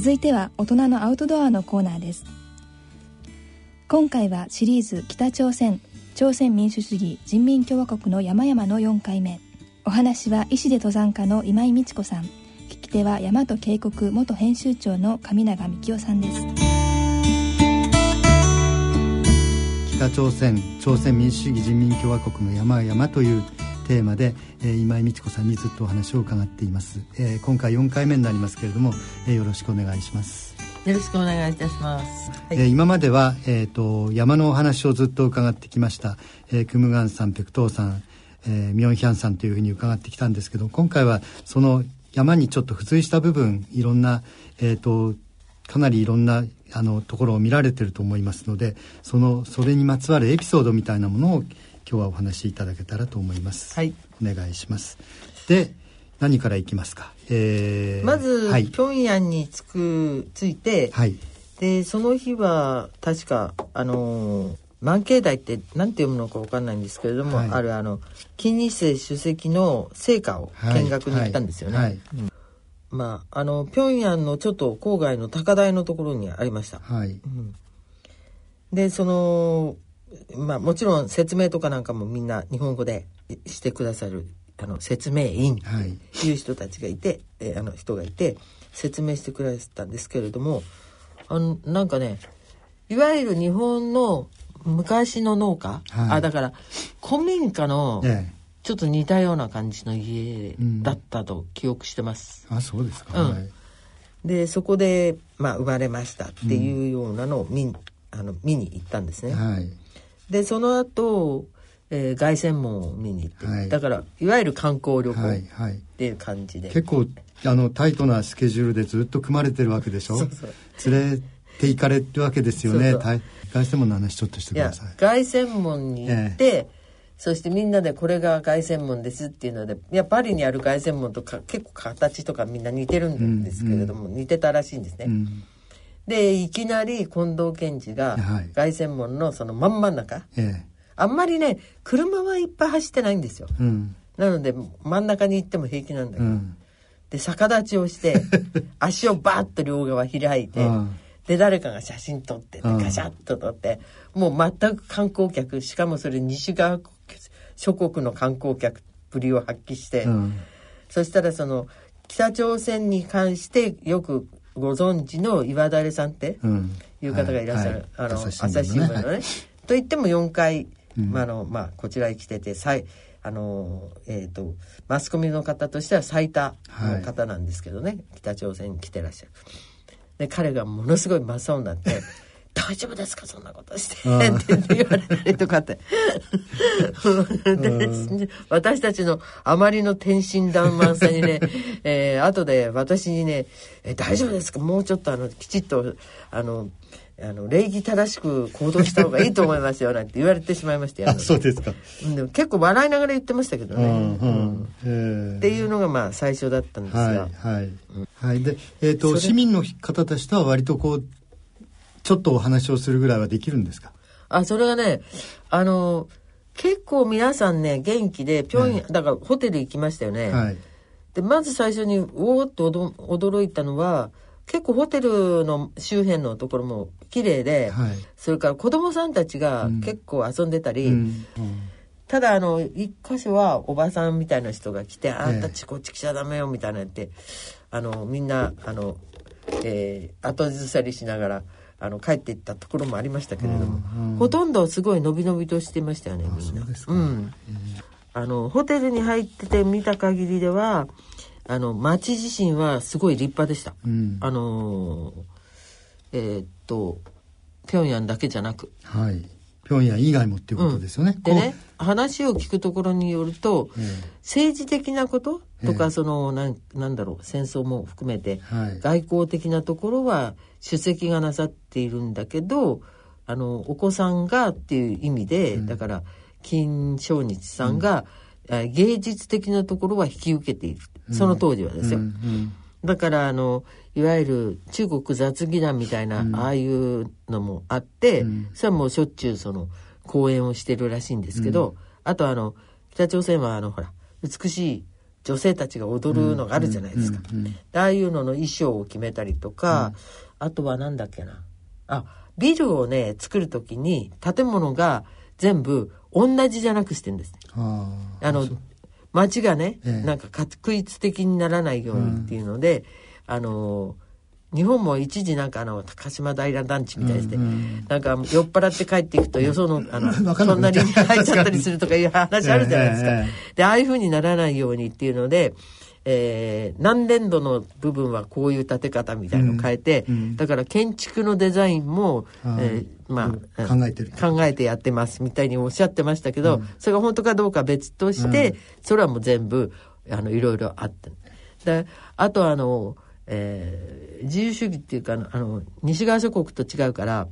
続いては大人のアウトドアのコーナーです。今回はシリーズ北朝鮮朝鮮民主主義人民共和国の山々の4回目。お話は医師で登山家の今井美智子さん。聞き手は大和渓谷元編集長の上永幹夫さんです。北朝鮮朝鮮民主主義人民共和国の山々というテーマで、えー、今井美智子さんにずっとお話を伺っています、えー、今回4回目になりますけれども、えー、よろしくお願いします。よろしくお願いいたします、はい、えー、今までは、えーと、山のお話をずっと伺ってきました、えー、クムガンさんペクトーさん、えー、ミョンヒャンさんというふうに伺ってきたんですけど今回はその山にちょっと付随した部分いろんな、えーと、かなりいろんなあのところを見られてると思いますのでそのそれにまつわるエピソードみたいなものを今日はお話しいただけたらと思います。はい。お願いします。で、何からいきますか？えー、まず、はい、平壌に着く着いて、はい、でその日は確かあのー、満慶台って何て読むのか分かんないんですけれども、はい、あるあの金日成主席の成果を見学に行ったんですよね。はいうん、まああの平壌のちょっと郊外の高台のところにありました。はい、うん、でそのまあもちろん説明とかなんかもみんな日本語でしてくださるあの説明員とい。う人たちがいて、はい、えあの人がいて説明してくれたんですけれどもあのなんかねいわゆる日本の昔の農家、はい、あだから古民家のちょっと似たような感じの家だったと記憶してます。うん、あそうですか、うん、でそこで、まあ、生まれましたっていうようなのを見,、あの見に行ったんですね。はいでその後、えー、凱旋門を見に行って、はい、だからいわゆる観光旅行っていう感じで、はいはい、結構あのタイトなスケジュールでずっと組まれてるわけでしょ？そうそう。連れて行かれるわけですよね。凱旋門の話ちょっとしてください。凱旋門に行って、えーそしてみんなでこれが凱旋門ですっていうのでいやパリにある凱旋門とか結構形とかみんな似てるんですけれども、うんうん、似てたらしいんですね。うんでいきなり近藤健二が凱旋門のその真ん真ん中、あんまりね車はいっぱい走ってないんですよ、うん、なので真ん中に行っても平気なんだけど、うん、で逆立ちをして 足をバッと両側開いて、で誰かが写真撮ってガシャッと撮ってもう全く観光客しかもそれ西側諸国の観光客ぶりを発揮して、そしたらその北朝鮮に関してよくご存知の岩垂さんっていう方がいらっしゃる、はい。はい、あの朝日新聞のね、はい、といっても4回、まあのまあ、こちらへ来てて最あのえーと、マスコミの方としては最多の方なんですけどね、北朝鮮に来てらっしゃる。で彼がものすごい真っ青になって 大丈夫ですか？そんなことして」って言われたりとかって 私たちのあまりの天真爛漫さにね、えー、後で私にねえ「大丈夫ですか？もうちょっとあのきちっとあのあの礼儀正しく行動した方がいいと思いますよ」なんて言われてしまいましたよ、あそうですか、でも結構笑いながら言ってましたけどね、うんうん、っていうのがまあ最初だったんですが。はい、はい、はい、で、えーと市民の方たちとは割とこうちょっとお話をするぐらいはできるんですか？あ、それがね、あの、結構皆さんね、元気で、ぴょん、はい、だからホテル行きましたよね。はい、で、まず最初に、おおっと驚いたのは、結構ホテルの周辺のところも綺麗で、はい、それから子供さんたちが結構遊んでたり、うん。うん、ただあの一箇所はおばさんみたいな人が来て「あんたちこっち来ちゃダメよ」みたいなってあのみんなあの、えー、後ずさりしながらあの帰っていったところもありましたけれども、うんうん、ほとんどすごい伸び伸びとしてましたよねみんな。うん、あのホテルに入ってて見た限りではあの町自身はすごい立派でした。うん、あのえー、っと平壌だけじゃなく。はい。平壌以外もっていうことですよね。うん、でね話を聞くところによると、えー、政治的なこととか、えー、そのなんなんだろう戦争も含めて、はい、外交的なところは主席がなさっているんだけどあのお子さんがっていう意味で、うん、だから金正日さんが、うん、芸術的なところは引き受けている。その当時はですよ。だからあのいわゆる中国雑技団みたいな、うん、ああいうのもあって、うん、それはもうしょっちゅうその講演をしてるらしいんですけど、うん、あとあの北朝鮮はあのほら美しい女性たちが踊るのがあるじゃないですか、ああいうのの衣装を決めたりとか、あとは何だっけな。あビルをね作る時に建物が全部同じじゃなくしてんです。あの街がね、ええ、なんか確一的にならないようにっていうので、うん、あの日本も一時なんかあの高島平団地みたいで、うんうん、なんか酔っ払って帰っていくとよそのあの 隣に入っちゃったりするとかいう話あるじゃないですか。え、でああいうふうにならないようにっていうのでえー、何年度の部分はこういう建て方みたいのを変えて、うんうん、だから建築のデザインも、えー、まあ、考えてる。考えてやってますみたいにおっしゃってましたけど、うん、それが本当かどうか別として、それはもう全部あのいろいろあって。であとあの、えー、自由主義っていうかあの西側諸国と違うから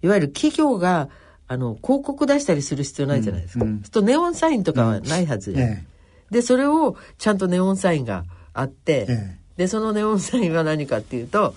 いわゆる企業があの広告出したりする必要ないじゃないですか。うん、とネオンサインとかはないはず。で。ええ。で、それをちゃんとネオンサインがあって、ええ、で、そのネオンサインは何かっていうと、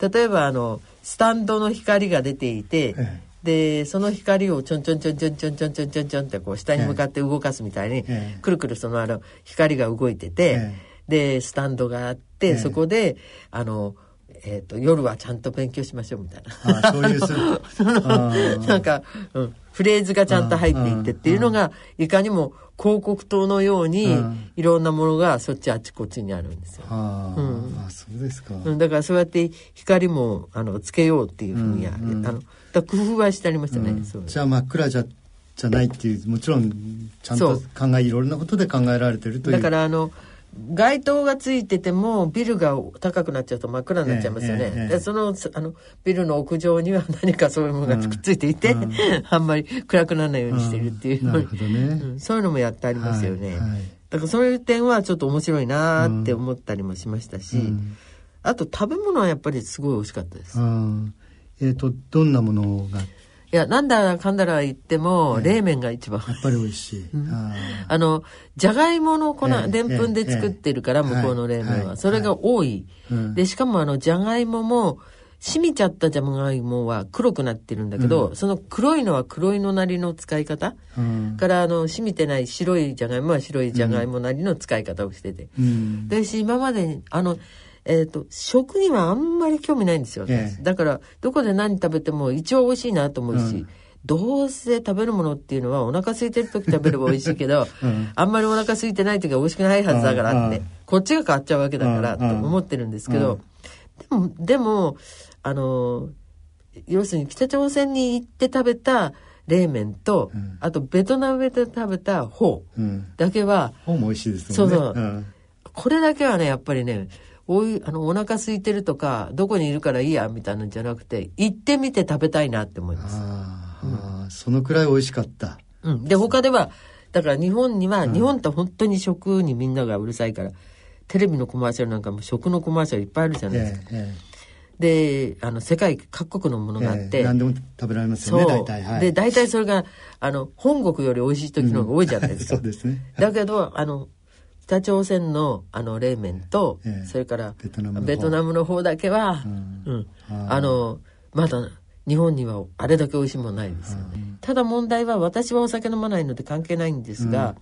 例えばあの、スタンドの光が出ていて、え、で、その光をちょんちょんちょんちょんちょんちょんちょんちょんちょんってこう下に向かって動かすみたいに、くるくるそのあの光が動いてて、で、スタンドがあって、そこで、あの、えーと、夜はちゃんと勉強しましょうみたいな。あそういう なんか、うん、フレーズがちゃんと入っていってっていうのがいかにも広告塔のようにいろんなものがそっちあちこちにあるんですよ。あ、うん、あそうですか。だからそうやって光もあのつけようっていうふうに、うんうん、あのだ工夫はしてありましたね。うん、じゃあ真っ暗じゃじゃないっていうもちろんちゃんと考えいろんなことで考えられてるという。だからあの街灯がついててもビルが高くなっちゃうと真っ暗になっちゃいますよね。えええ、でそのあのビルの屋上には何かそういうものがくっついていて、うん、あんまり暗くならないようにしてるっていう、ね、うん、そういうのもやってありますよね。はいはい、だからそういう点はちょっと面白いなって思ったりもしましたし、あと食べ物はやっぱりすごい美味しかったです。えっ、ー、とどんなものがいや、なんだらかんだら言っても、冷麺が一番。やっぱり美味しい。あの、じゃがいもの粉、でんぷんで作ってるから、向こうの冷麺は。それが多い。で、しかもあの、じゃがいもも、染みちゃったじゃがいもは黒くなってるんだけど、うん、その黒いのは黒いのなりの使い方、うん、からあの染みてない白いじゃがいもは白いじゃがいもなりの使い方をしてて、うん、で今まであのえっ、ー、と、食にはあんまり興味ないんですよ。ええ、だから、どこで何食べても一応美味しいなと思うし、うん、どうせ食べるものっていうのはお腹空いてる時食べれば美味しいけど、うん、あんまりお腹空いてない時は美味しくないはずだからって、こっちが変わっちゃうわけだからと思ってるんですけど、でも、でも、あの、要するに北朝鮮に行って食べた冷麺と、うん、あとベトナムで食べたフォーだけは、フォーも美味しいですもんね。そうそう。これだけはね、やっぱりね、おいあのお腹空いてるとかどこにいるからいいやみたいなんじゃなくて行ってみて食べたいなって思います。あうん、そのくらい美味しかった。うん、で他ではだから日本には、うん、日本って本当に食にみんながうるさいからテレビのコマーシャルなんかも食のコマーシャルいっぱいあるじゃないですか。ええであの世界各国のものがあって、え何でも食べられますよね大体、はい、で大体それがあの本国より美味しい時の方が多いじゃないですか、うん、そうですね。だけどあの北朝鮮のあの冷麺と、ええ、それからベトナムの方。だけは、うん、うん、あのまだ日本にはあれだけ美味しいものないですよね。ただ問題は私はお酒飲まないので関係ないんですが、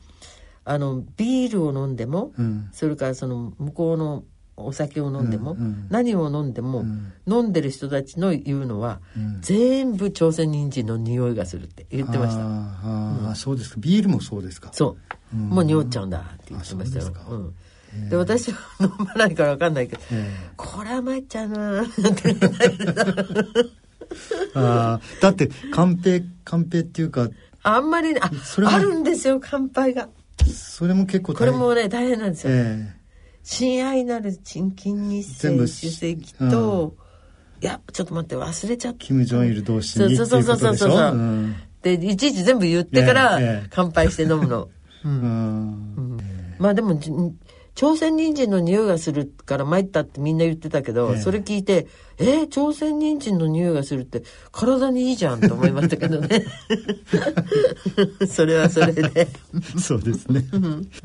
うん、あのビールを飲んでも、うん、それからその向こうのお酒を飲んでも、うんうん、何を飲んでも、うん、飲んでる人たちの言うのは、うん、全部朝鮮人参の匂いがするって言ってました。あ、うん、そうですか。ビールもそうですか。そう。もう匂っちゃうんだって言ってましたよ。でで私は飲まないから分かんないけど、これは参っちゃうなあだって乾杯乾杯っていうかあんまりああるんですよ乾杯が。それも結構これもね大変なんですよ、えー親愛なる鎮金日成主席と、いやちょっと待って忘れちゃった。キム・ジョンイル同士にそうそうそうそうそう、う。ん、でいちいち全部言ってから乾杯して飲むの、うん。うん、まあでも朝鮮人参の匂いがするから参ったってみんな言ってたけど、えそれ聞いて、えー、朝鮮人参の匂いがするって体にいいじゃんと思いましたけどね。それはそれで。そうですね、う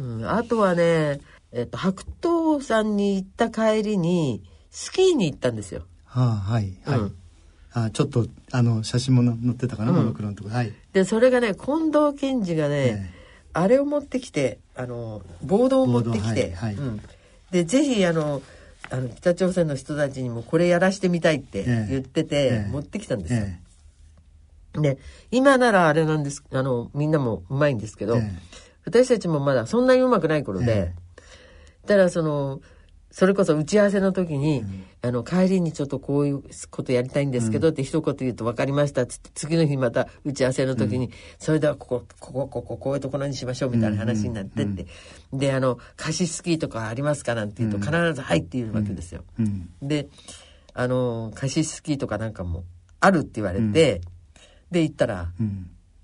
ん。あとはね、えっと、白桃山に行った帰りに、スキーに行ったんですよ。はあ、はい、はい。うん、あちょっと、あの、写真も載ってたかな、モノクロのとこ。はい。で、それがね、近藤健二がね、えあれを持ってきてあのボードを持ってきて、はいはい、うん、でぜひあのあの北朝鮮の人たちにもこれやらしてみたいって言ってて、ええ、持ってきたんですよ。え、で今ならあれなんですあのみんなもうまいんですけど、私たちもまだそんなにうまくない頃で、ただそのそれこそ打ち合わせの時に、うん、あの、帰りにちょっとこういうことやりたいんですけど、って一言言うと分かりました。っつって、次の日また打ち合わせの時に、うん、それではここ、ここ、ここ、こういうところにしましょうみたいな話になってって、で、あの、貸しスキーとかありますかなんて言うと、必ずはいって言うわけですよ。で、あの、貸しスキーとかなんかもあるって言われて、で、行ったら、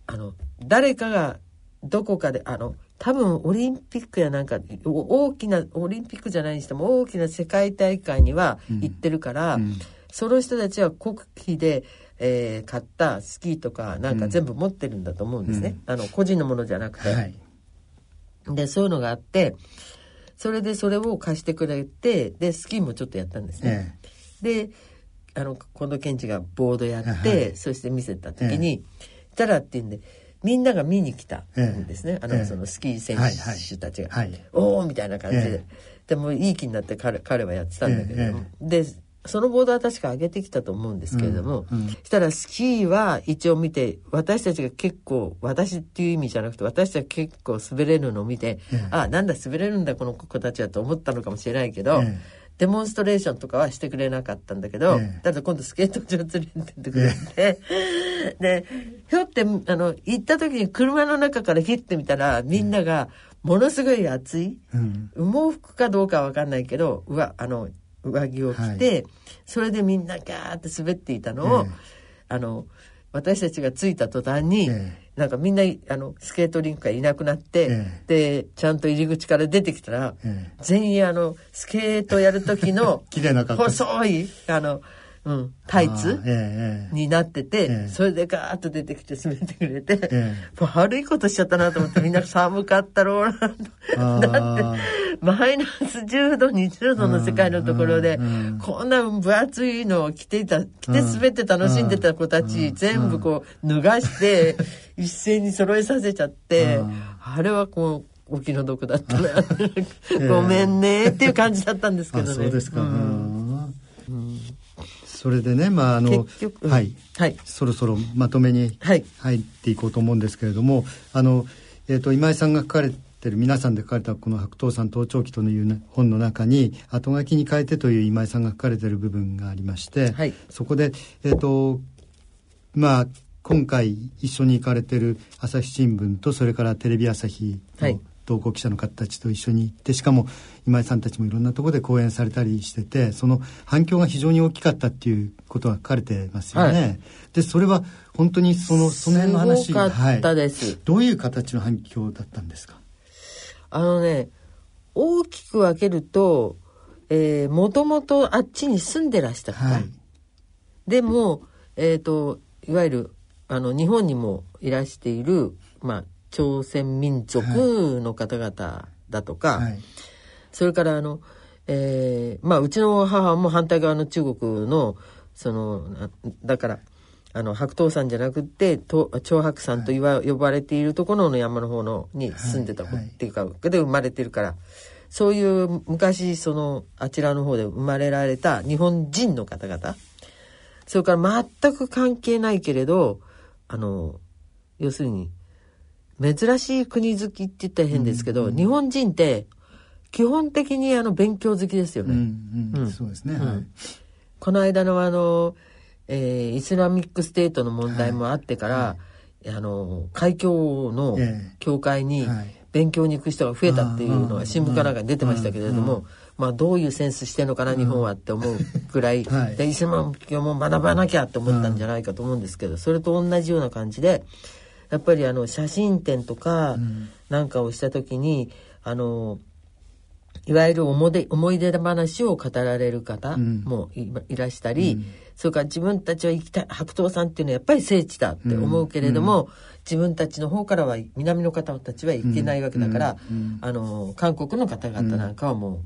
あの、誰かがどこかで、あの、多分オリンピックやなんか大きなオリンピックじゃないにしても大きな世界大会には行ってるから、うん。うん、その人たちは国費で、えー、買ったスキーとかなんか全部持ってるんだと思うんですね、うん、あの個人のものじゃなくて。はい、でそういうのがあってそれでそれを貸してくれてでスキーもちょっとやったんですね。えであの近藤健二がボードやって、はい、そして見せた時に「したら」って言うんでみんなが見に来たんですね、あのそのスキー選手たちが「はい。はい、おお!」みたいな感じで、でもいい気になって彼彼はやってたんだけど。も、でそのボードは確か上げてきたと思うんですけれども、うんうん、したらスキーは一応見て私たちが結構私っていう意味じゃなくて私たちが結構滑れるのを見て、ええ、あなんだ滑れるんだこの子たちはと思ったのかもしれないけど、えデモンストレーションとかはしてくれなかったんだけど、ええ、だって今度スケート場連れてってくれて、え、でひょってあの行った時に車の中からヒッてみたらみんながものすごい暑い、うん、羽毛服かどうかは分かんないけどうわあの上着を着て、はい、それでみんなガーって滑っていたのを、あの私たちが着いた途端に、なんかみんなあのスケートリンクがいなくなって、ええ、でちゃんと入り口から出てきたら、え、全員あのスケートやる時の 細いあのうん、タイツになってて、ええ、それでガーッと出てきて滑ってくれて、え、もう悪いことしちゃったなと思ってみんな寒かったろうなと。だってマイナス10度20度の世界のところで、こんな分厚いのを着ていた着て滑って楽しんでた子たち、全部こう脱がして 一斉に揃えさせちゃって、あれはこうお気の毒だったな。ごめんねっていう感じだったんですけどね。そうですか、うんそれでね、まああのはい、はい、そろそろまとめに入っていこうと思うんですけれども、はい、あの、えーと、今井さんが書かれてる皆さんで書かれたこの「白桃山盗聴器」という本の中に「後書きに変えて」という今井さんが書かれてる部分がありまして、はい、そこでえっ、ー、とまあ今回一緒に行かれてる朝日新聞とそれからテレビ朝日の同行記者の方たちと一緒に行ってしかも今井さんたちもいろんなところで講演されたりしててその反響が非常に大きかったっていうことが書かれてますよね。はい、でそれは本当にそのその辺の話すごかったです、はい、どういう形の反響だったんですか？あのね大きく分けると、えー、もともとあっちに住んでらした方、はい、でも、えーと、といわゆるあの日本にもいらしている、まあ、朝鮮民族の方々だとか、はい、それからあの、えー、まあうちの母も反対側の中国のそのだからあの白桃山じゃなくて長白山とい。わ、はい、呼ばれているところの山の方のに住んでた子っていうか、で生まれてるからそういう昔そのあちらの方で生まれられた日本人の方々それから全く関係ないけれどあの要するに珍しい国好きって言ったら変ですけど、うん。うん、日本人って基本的にあの勉強好きですよね。うんうん、そうですね、はい、この間のあの、えー、イスラミックステートの問題もあってから、はい、あの回教の教会に勉強に行く人が増えたっていうのは新聞かなんか出てましたけれども、まあ、どういうセンスしてんのかな、日本はって思うくらい、はい、でイスラム教も学ばなきゃって思ったんじゃないかと思うんですけどそれと同じような感じで。やっぱりあの写真展とかなんかをした時に、あのいわゆる思い出思い出話を語られる方もい,、らしたり、うん、それから自分たちは行きたい白桃さんっていうのはやっぱり聖地だって思うけれども、うん、自分たちの方からは南の方たちは行けないわけだから、あの韓国の方々なんかはもう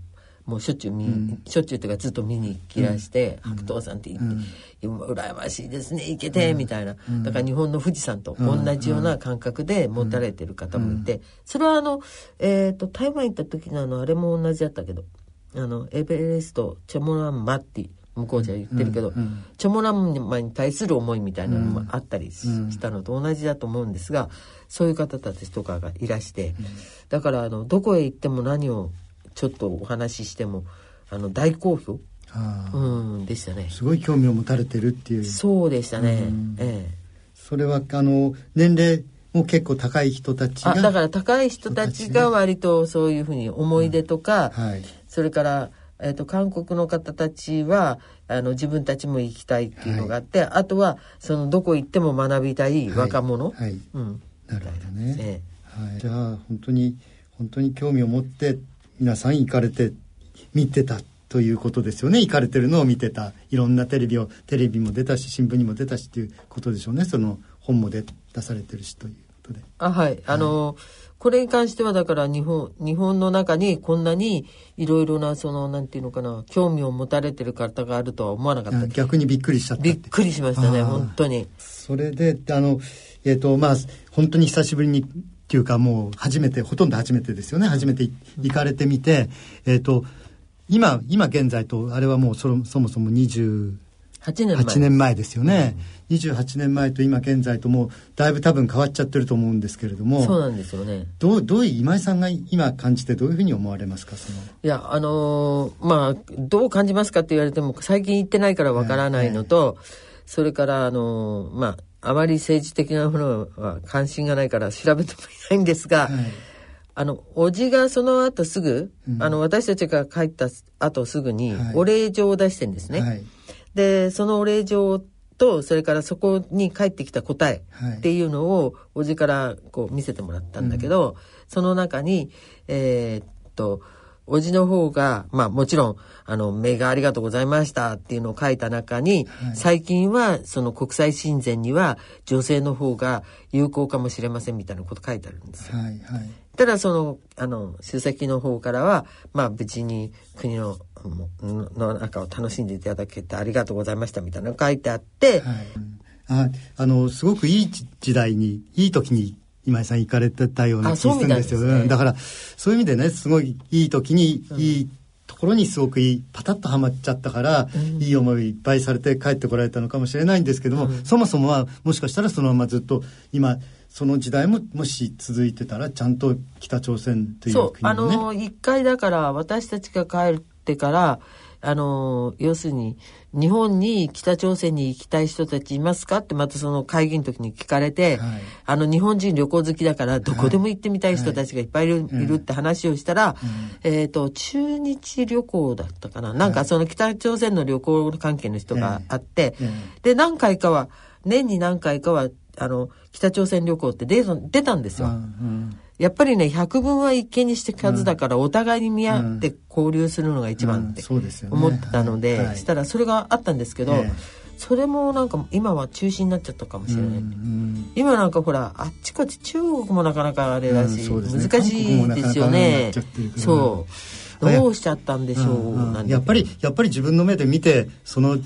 もうしょっちゅう見、うん、しょっちゅうっていうかずっと見に来らして「白桃さん」って言って「うん、羨ましいですね行けて」みたいな、だから日本の富士山と同じような感覚で持たれてる方もいて、それはあの、えーと、台湾行った時のあのあれも同じだったけどあのエベレストチョモランマッティ向こうじゃ言ってるけど、うん。うん、チョモランマに対する思いみたいなのもあったりしたのと同じだと思うんですがそういう方たちとかがいらして、だからあのどこへ行っても何をちょっとお話ししてもあの大好評。うんでしたね。すごい興味を持たれてるっていう。そうでしたね、ええ、それはあの年齢も結構高い人たちがだから高い人たちが割とそういうふうに思い出とか、うんはい、それからえーと、韓国の方たちはあの自分たちも行きたいっていうのがあって、はい、あとはそのどこ行っても学びたい若者、はい、はい、うん、なるほどね、ええ、はい、じゃあ本当に本当に興味を持って皆さん行かれて見てたということですよね。行かれてるのを見てた。いろんなテレビをテレビも出たし新聞にも出たしっていうことでしょうね。その本も出出されてるしということで。あはい、あのこれに関してはだから日本日本の中にこんなにいろいろなそのなんていうのかな興味を持たれてる方があるとは思わなかった。逆にびっくりしちゃったびっくりしましたね本当に。それであのえっ、ー、とまあ本当に久しぶりにっていうかもう初めてほとんど初めてですよね。初めて行かれてみて、えっ、ー、と今今現在とあれはもうそそもそも28年前 ,8 年前ですよね、うん、28年前と今現在ともうだいぶ多分変わっちゃってると思うんですけれども。そうなんですよね。どうどういう今井さんが今感じてどういうふうに思われますか？その。いやあのー、まあどう感じますかって言われても最近行ってないからわからないのと、えーえ。ー、それからあのー、まああまり政治的なものは関心がないから調べてもいないんですが、はい、あの、おじがその後すぐ、うん、あの、私たちが帰った後すぐに、お礼状を出してんですね。はい、で、そのお礼状と、それからそこに帰ってきた答えっていうのを、おじからこう見せてもらったんだけど、うん、その中に、えー、っと、おじの方が、まあもちろん、あの、目がありがとうございましたっていうのを書いた中に、はい、最近はその国際親善には女性の方が有効かもしれませんみたいなこと書いてあるんですよ。はいはい、ただその、あの、主席の方からは、まあ無事に国のの中を楽しんでいただけてありがとうございましたみたいなのが書いてあって、はい、ああの、すごくいい時代に、いい時に今井さん行かれてたような気がするんですよ。ね、だから、そういう意味でね、すごいいい時に、いいところにすごくいい、パタッとはまっちゃったから、うん、いい思いいっぱいされて帰ってこられたのかもしれないんですけども、うん、そもそもは、もしかしたらそのままずっと、今、その時代ももし続いてたらちゃんと北朝鮮という国も、ね、そうあの一回だから私たちが帰ってからあの、要するに、日本に北朝鮮に行きたい人たちいますかってまたその会議の時に聞かれて、はい、あの日本人旅行好きだからどこでも行ってみたい人たちがいっぱいいるはい、いるって話をしたら、うん、えっ、ー、と、中日旅行だったかな、なんかその北朝鮮の旅行関係の人があって、で、何回かは、年に何回かは、あの、北朝鮮旅行って出出たんですよ。うんやっぱりね、百分は一見にして数だから、お互いに見合って交流するのが一番って思ったので、したらそれがあったんですけど、それもなんか今は中止になっちゃったかもしれない。今なんかほら、あっちこっち中国もなかなかあれだし、難しいですよね。そう。どうしちゃったんでしょう、やっぱり、やっぱり自分の目で見て、その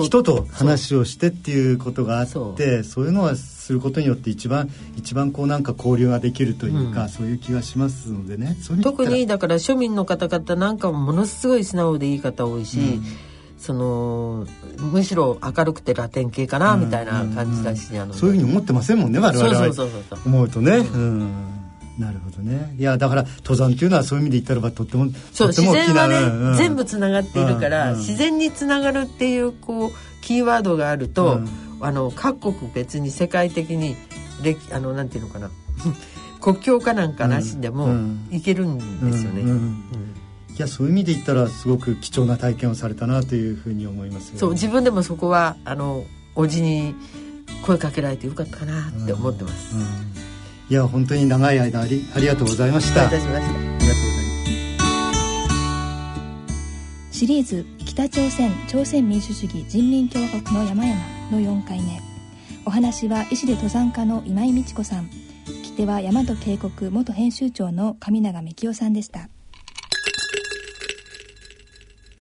人と話をしてっていうことがあってそう。いうのはすることによって一番一番こうなんか交流ができるというか、うん、そういう気がしますのでね。特にだから庶民の方々なんかものすごい素直でいい方多いし、うん、そのむしろ明るくてラテン系かなみたいな感じだし、うん、そういうふうに思ってませんもんね我々は。思うとね。うんなるほどね。いやだから登山っていうのはそういう意味で言ったらばとってもそう自然はね、うんうん、全部つながっているから、うんうん、自然につながるっていうこうキーワードがあると、うん、あの各国別に世界的にあのなんていうのかな。国境かなんかなしでもいけるんですよね。いやそういう意味で言ったらすごく貴重な体験をされたなというふうに思います、そう自分でもそこはあのおじに声かけられてよかったかなって思ってます。うんいや本当に長い間ありありがとうございました。ありがとうございます。シリーズ北朝鮮朝鮮民主主義人民共和国の山々の4回目。お話は医師で登山家の今井美智子さん。聞き手は大和渓谷元編集長の上永幹夫さんでした